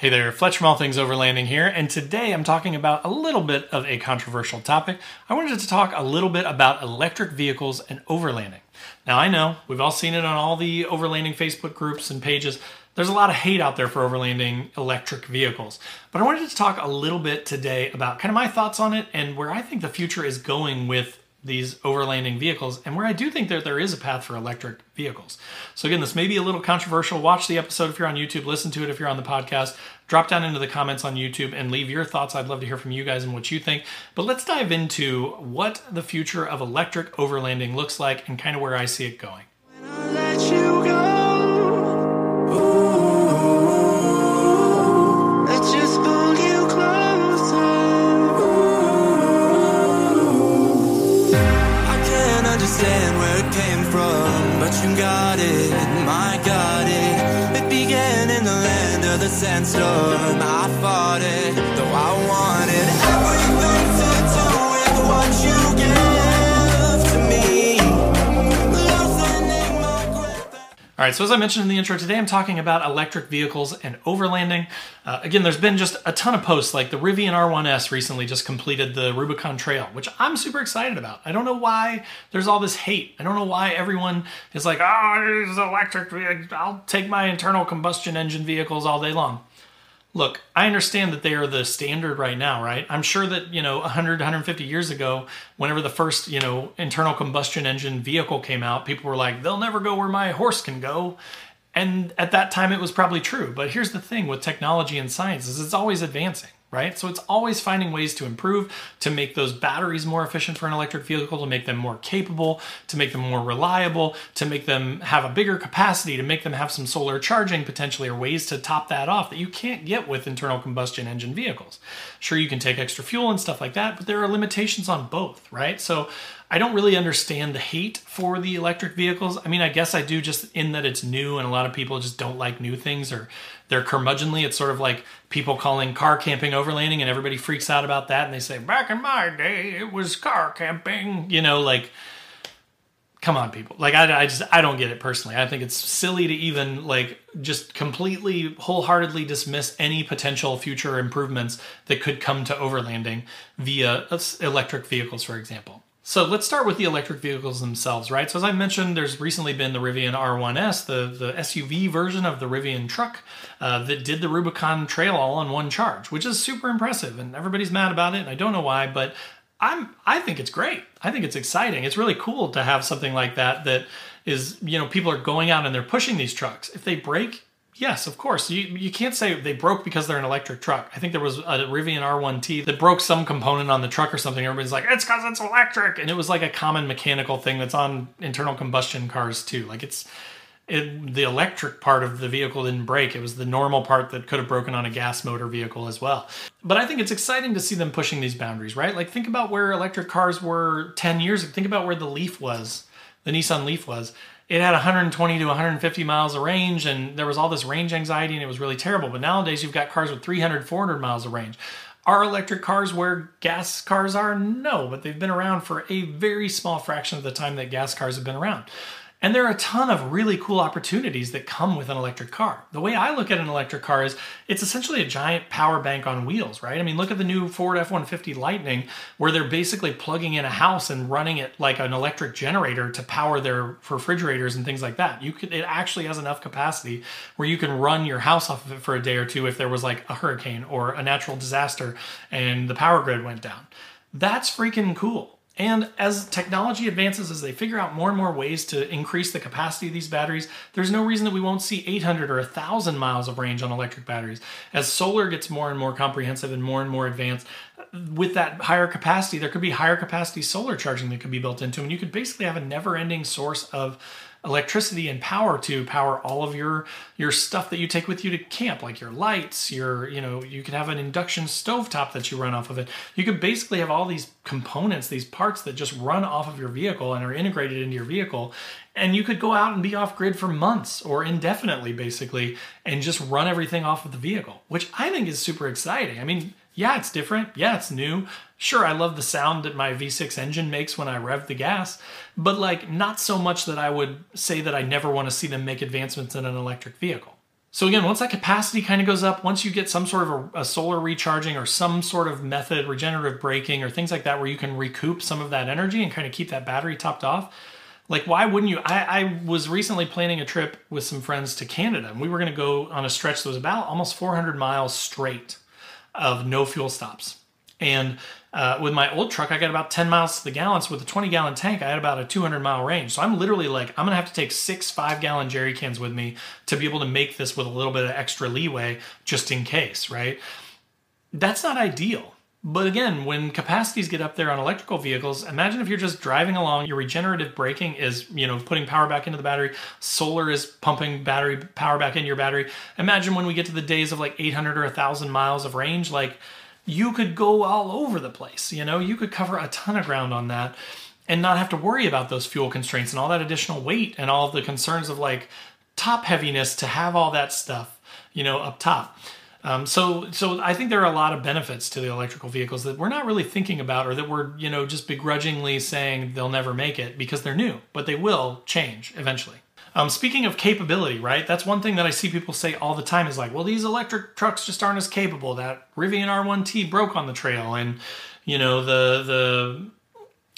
Hey there, Fletch from All Things Overlanding here, and today I'm talking about a little bit of a controversial topic. I wanted to talk a little bit about electric vehicles and overlanding. Now, I know we've all seen it on all the overlanding Facebook groups and pages. There's a lot of hate out there for overlanding electric vehicles, but I wanted to talk a little bit today about kind of my thoughts on it and where I think the future is going with these overlanding vehicles and where I do think that there is a path for electric vehicles. So again, this may be a little controversial. Watch the episode if you're on YouTube, listen to it if you're on the podcast. Drop down into the comments on YouTube and leave your thoughts. I'd love to hear from you guys and what you think. But let's dive into what the future of electric overlanding looks like and kind of where I see it going. Sandstorm. I fought it, though I wanted All right, so as I mentioned in the intro, today I'm talking about electric vehicles and overlanding. Uh, again, there's been just a ton of posts, like the Rivian R1S recently just completed the Rubicon Trail, which I'm super excited about. I don't know why there's all this hate. I don't know why everyone is like, oh, it's electric. I'll take my internal combustion engine vehicles all day long look, I understand that they are the standard right now, right? I'm sure that, you know, 100, 150 years ago, whenever the first, you know, internal combustion engine vehicle came out, people were like, they'll never go where my horse can go. And at that time, it was probably true. But here's the thing with technology and science is it's always advancing right? So it's always finding ways to improve, to make those batteries more efficient for an electric vehicle, to make them more capable, to make them more reliable, to make them have a bigger capacity, to make them have some solar charging potentially, or ways to top that off that you can't get with internal combustion engine vehicles. Sure, you can take extra fuel and stuff like that, but there are limitations on both, right? So I don't really understand the hate for the electric vehicles. I mean, I guess I do just in that it's new and a lot of people just don't like new things or they're curmudgeonly. It's sort of like people calling car camping overlanding, and everybody freaks out about that. And they say, back in my day, it was car camping. You know, like, come on, people. Like, I, I just, I don't get it personally. I think it's silly to even, like, just completely, wholeheartedly dismiss any potential future improvements that could come to overlanding via electric vehicles, for example. So let's start with the electric vehicles themselves, right? So as I mentioned, there's recently been the Rivian R1S, the, the SUV version of the Rivian truck uh, that did the Rubicon Trail all on one charge, which is super impressive, and everybody's mad about it, and I don't know why, but I'm I think it's great. I think it's exciting. It's really cool to have something like that that is, you know, people are going out and they're pushing these trucks. If they break, Yes, of course. You you can't say they broke because they're an electric truck. I think there was a Rivian R1T that broke some component on the truck or something. Everybody's like, it's because it's electric, and it was like a common mechanical thing that's on internal combustion cars too. Like it's it, the electric part of the vehicle didn't break. It was the normal part that could have broken on a gas motor vehicle as well. But I think it's exciting to see them pushing these boundaries, right? Like think about where electric cars were 10 years ago. Think about where the Leaf was, the Nissan Leaf was it had 120 to 150 miles of range and there was all this range anxiety and it was really terrible. But nowadays you've got cars with 300 400 miles of range. Are electric cars where gas cars are? No but they've been around for a very small fraction of the time that gas cars have been around and there are a ton of really cool opportunities that come with an electric car. The way I look at an electric car is it's essentially a giant power bank on wheels, right? I mean, look at the new Ford F 150 Lightning, where they're basically plugging in a house and running it like an electric generator to power their refrigerators and things like that. You could, it actually has enough capacity where you can run your house off of it for a day or two if there was like a hurricane or a natural disaster and the power grid went down. That's freaking cool. And as technology advances, as they figure out more and more ways to increase the capacity of these batteries, there's no reason that we won't see 800 or 1,000 miles of range on electric batteries. As solar gets more and more comprehensive and more and more advanced, with that higher capacity, there could be higher capacity solar charging that could be built into, and you could basically have a never ending source of electricity and power to power all of your your stuff that you take with you to camp like your lights your you know you can have an induction stove top that you run off of it. You could basically have all these components these parts that just run off of your vehicle and are integrated into your vehicle and you could go out and be off grid for months or indefinitely basically and just run everything off of the vehicle which i think is super exciting. I mean yeah, it's different. Yeah, it's new. Sure, I love the sound that my V6 engine makes when I rev the gas, but like not so much that I would say that I never want to see them make advancements in an electric vehicle. So again, once that capacity kind of goes up, once you get some sort of a, a, solar recharging or some sort of method, regenerative braking or things like that, where you can recoup some of that energy and kind of keep that battery topped off, like why wouldn't you? I, I was recently planning a trip with some friends to Canada, and we were going to go on a stretch that was about almost 400 miles straight of no fuel stops. And uh, with my old truck, I got about 10 miles to the gallon. So with a 20 gallon tank, I had about a 200 mile range. So I'm literally like, I'm gonna have to take six five gallon jerry cans with me to be able to make this with a little bit of extra leeway just in case, right? That's not ideal. But again, when capacities get up there on electrical vehicles, imagine if you're just driving along, your regenerative braking is, you know, putting power back into the battery, solar is pumping battery power back into your battery. Imagine when we get to the days of like 800 or 1000 miles of range, like you could go all over the place. You know, you could cover a ton of ground on that and not have to worry about those fuel constraints and all that additional weight and all the concerns of like top heaviness to have all that stuff, you know, up top. Um, so, so I think there are a lot of benefits to the electrical vehicles that we're not really thinking about, or that we're, you know, just begrudgingly saying they'll never make it because they're new, but they will change eventually. Um, speaking of capability, right? That's one thing that I see people say all the time is like, well, these electric trucks just aren't as capable. That Rivian R1T broke on the trail, and you know the the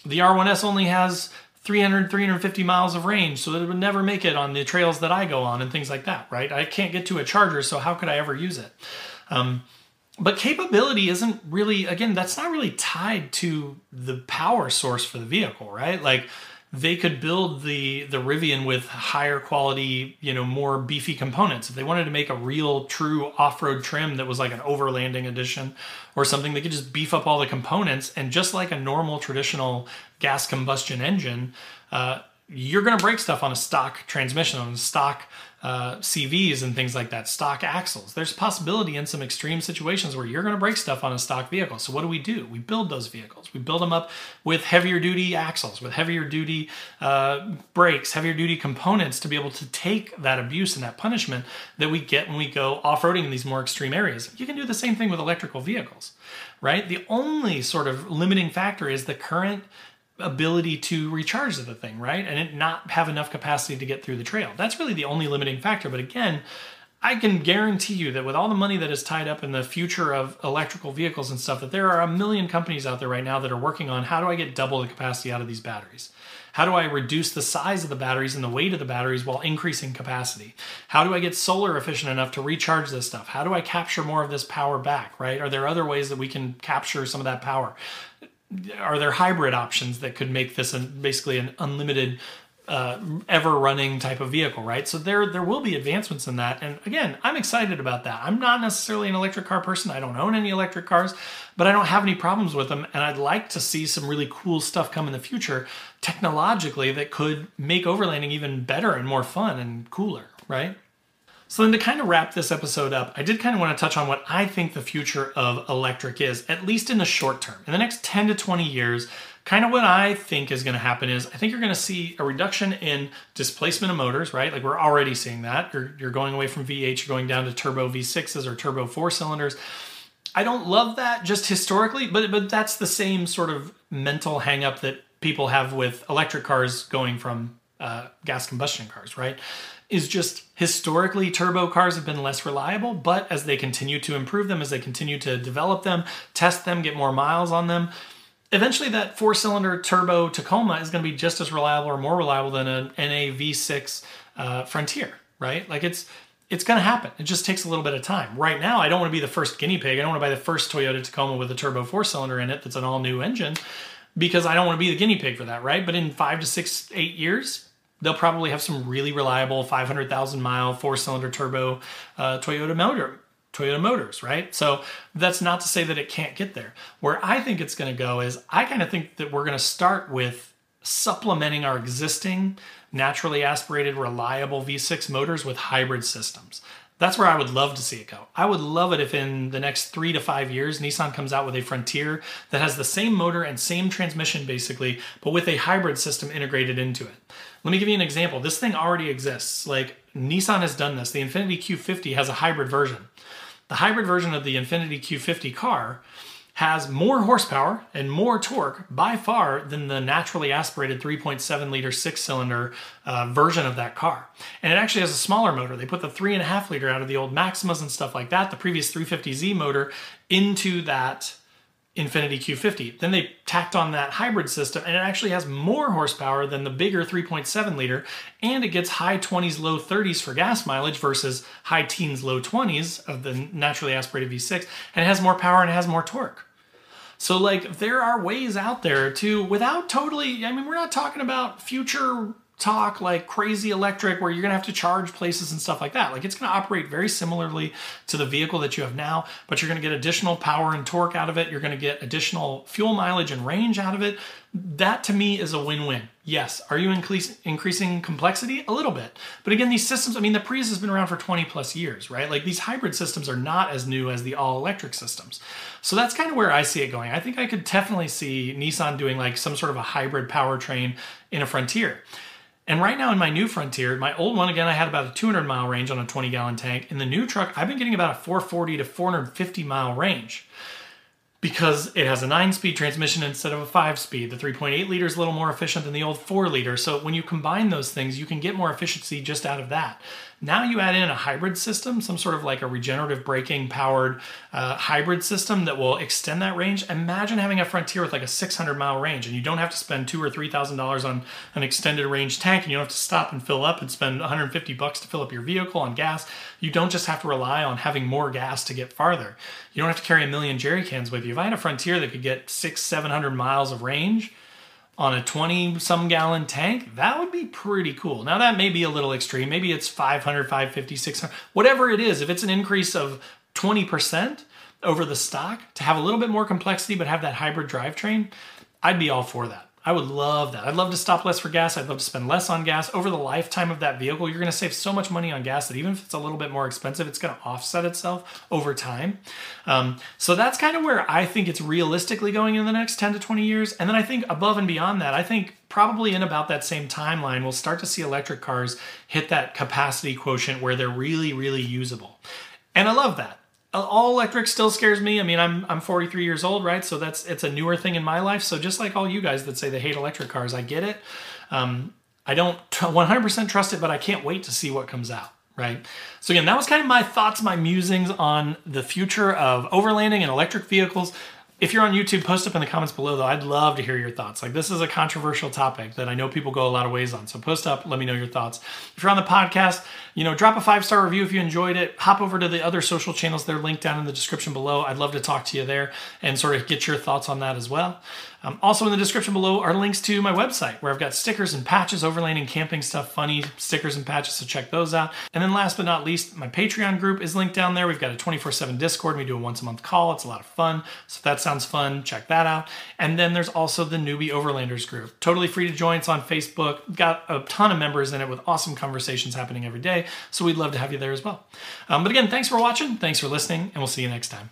the R1S only has 300 350 miles of range, so that it would never make it on the trails that I go on and things like that, right? I can't get to a charger, so how could I ever use it? Um, but capability isn't really again that's not really tied to the power source for the vehicle right like they could build the the Rivian with higher quality, you know, more beefy components. If they wanted to make a real true off-road trim that was like an overlanding edition or something, they could just beef up all the components and just like a normal traditional gas combustion engine, uh, you're going to break stuff on a stock transmission, on stock uh, CVs and things like that, stock axles. There's a possibility in some extreme situations where you're going to break stuff on a stock vehicle. So what do we do? We build those vehicles. We build them up with heavier duty axles, with heavier duty uh, brakes, heavier duty components to be able to take that abuse and that punishment that we get when we go off-roading in these more extreme areas. You can do the same thing with electrical vehicles, right? The only sort of limiting factor is the current ability to recharge the thing, right? And it not have enough capacity to get through the trail. That's really the only limiting factor. But again, I can guarantee you that with all the money that is tied up in the future of electrical vehicles and stuff, that there are a million companies out there right now that are working on how do I get double the capacity out of these batteries? How do I reduce the size of the batteries and the weight of the batteries while increasing capacity? How do I get solar efficient enough to recharge this stuff? How do I capture more of this power back, right? Are there other ways that we can capture some of that power? Are there hybrid options that could make this basically an unlimited uh, ever running type of vehicle, right? So there there will be advancements in that. And again, I'm excited about that. I'm not necessarily an electric car person. I don't own any electric cars, but I don't have any problems with them. And I'd like to see some really cool stuff come in the future technologically that could make overlanding even better and more fun and cooler, right? So, then to kind of wrap this episode up, I did kind of want to touch on what I think the future of electric is, at least in the short term. In the next 10 to 20 years, kind of what I think is going to happen is I think you're going to see a reduction in displacement of motors, right? Like we're already seeing that. You're, you're going away from V8, you're going down to turbo V6s or turbo four cylinders. I don't love that just historically, but but that's the same sort of mental hangup that people have with electric cars going from uh, gas combustion cars, right? Is just historically turbo cars have been less reliable, but as they continue to improve them, as they continue to develop them, test them, get more miles on them, eventually that four cylinder turbo Tacoma is going to be just as reliable or more reliable than an NA V6 uh, Frontier, right? Like it's it's going to happen. It just takes a little bit of time. Right now, I don't want to be the first guinea pig. I don't want to buy the first Toyota Tacoma with a turbo four cylinder in it that's an all new engine because I don't want to be the guinea pig for that, right? But in five to six, eight years, they'll probably have some really reliable 500,000 mile four cylinder turbo uh, Toyota motor. Toyota Motors, right? So that's not to say that it can't get there. Where I think it's going to go is I kind of think that we're going to start with supplementing our existing naturally aspirated, reliable V6 motors with hybrid systems. That's where I would love to see it go. I would love it if in the next three to five years, Nissan comes out with a Frontier that has the same motor and same transmission basically, but with a hybrid system integrated into it. Let me give you an example. This thing already exists. Like Nissan has done this. The Infiniti Q50 has a hybrid version. The hybrid version of the Infiniti Q50 car has more horsepower and more torque by far than the naturally aspirated 3.7 liter six cylinder uh, version of that car. And it actually has a smaller motor. They put the three and a half liter out of the old Maximas and stuff like that, the previous 350Z motor, into that Infiniti Q50. Then they tacked on that hybrid system, and it actually has more horsepower than the bigger 3.7 liter, and it gets high 20s, low 30s for gas mileage versus high teens, low 20s of the naturally aspirated V6, and it has more power and it has more torque. So, like, there are ways out there to, without totally, I mean, we're not talking about future talk like crazy electric where you're going to have to charge places and stuff like that. Like it's going to operate very similarly to the vehicle that you have now, but you're going to get additional power and torque out of it. You're going to get additional fuel mileage and range out of it. That to me is a win win. Yes. Are you increase, increasing complexity? A little bit. But again, these systems, I mean, the Prius has been around for 20 plus years, right? Like these hybrid systems are not as new as the all electric systems. So that's kind of where I see it going. I think I could definitely see Nissan doing like some sort of a hybrid powertrain in a Frontier. And right now in my new Frontier, my old one, again, I had about a 200 mile range on a 20 gallon tank. In the new truck, I've been getting about a 440 to 450 mile range because it has a nine speed transmission instead of a five speed. The 3.8 liter is a little more efficient than the old four liter. So when you combine those things, you can get more efficiency just out of that. Now you add in a hybrid system, some sort of like a regenerative braking powered uh, hybrid system that will extend that range. Imagine having a Frontier with like a 600 mile range, and you don't have to spend two or three thousand dollars on an extended range tank, and you don't have to stop and fill up and spend 150 bucks to fill up your vehicle on gas. You don't just have to rely on having more gas to get farther. You don't have to carry a million jerry cans with you. If I had a Frontier that could get six, 700 miles of range, on a 20 some gallon tank, that would be pretty cool. Now, that may be a little extreme. Maybe it's 500, 550, 600, whatever it is. If it's an increase of 20% over the stock to have a little bit more complexity but have that hybrid drivetrain, I'd be all for that. I would love that. I'd love to stop less for gas. I'd love to spend less on gas. Over the lifetime of that vehicle, you're going to save so much money on gas that even if it's a little bit more expensive, it's going to offset itself over time. Um, so that's kind of where I think it's realistically going in the next 10 to 20 years. And then I think above and beyond that, I think probably in about that same timeline, we'll start to see electric cars hit that capacity quotient where they're really, really usable. And I love that all electric still scares me. I mean, I'm I'm 43 years old, right? So that's it's a newer thing in my life. So just like all you guys that say they hate electric cars, I get it. Um, I don't 100% trust it, but I can't wait to see what comes out. Right. So again, that was kind of my thoughts, my musings on the future of overlanding and electric vehicles. If you're on YouTube, post up in the comments below, though. I'd love to hear your thoughts. Like, this is a controversial topic that I know people go a lot of ways on. So, post up, let me know your thoughts. If you're on the podcast, you know, drop a five star review if you enjoyed it. Hop over to the other social channels. They're linked down in the description below. I'd love to talk to you there and sort of get your thoughts on that as well. Um, also, in the description below are links to my website where I've got stickers and patches, overlanding, camping stuff, funny stickers and patches, so check those out. And then, last but not least, my Patreon group is linked down there. We've got a 24 7 Discord. We do a once a month call. It's a lot of fun. So, if that sounds fun, check that out. And then there's also the Newbie Overlanders group. Totally free to join. It's on Facebook. Got a ton of members in it with awesome conversations happening every day. So, we'd love to have you there as well. Um, but again, thanks for watching. Thanks for listening, and we'll see you next time.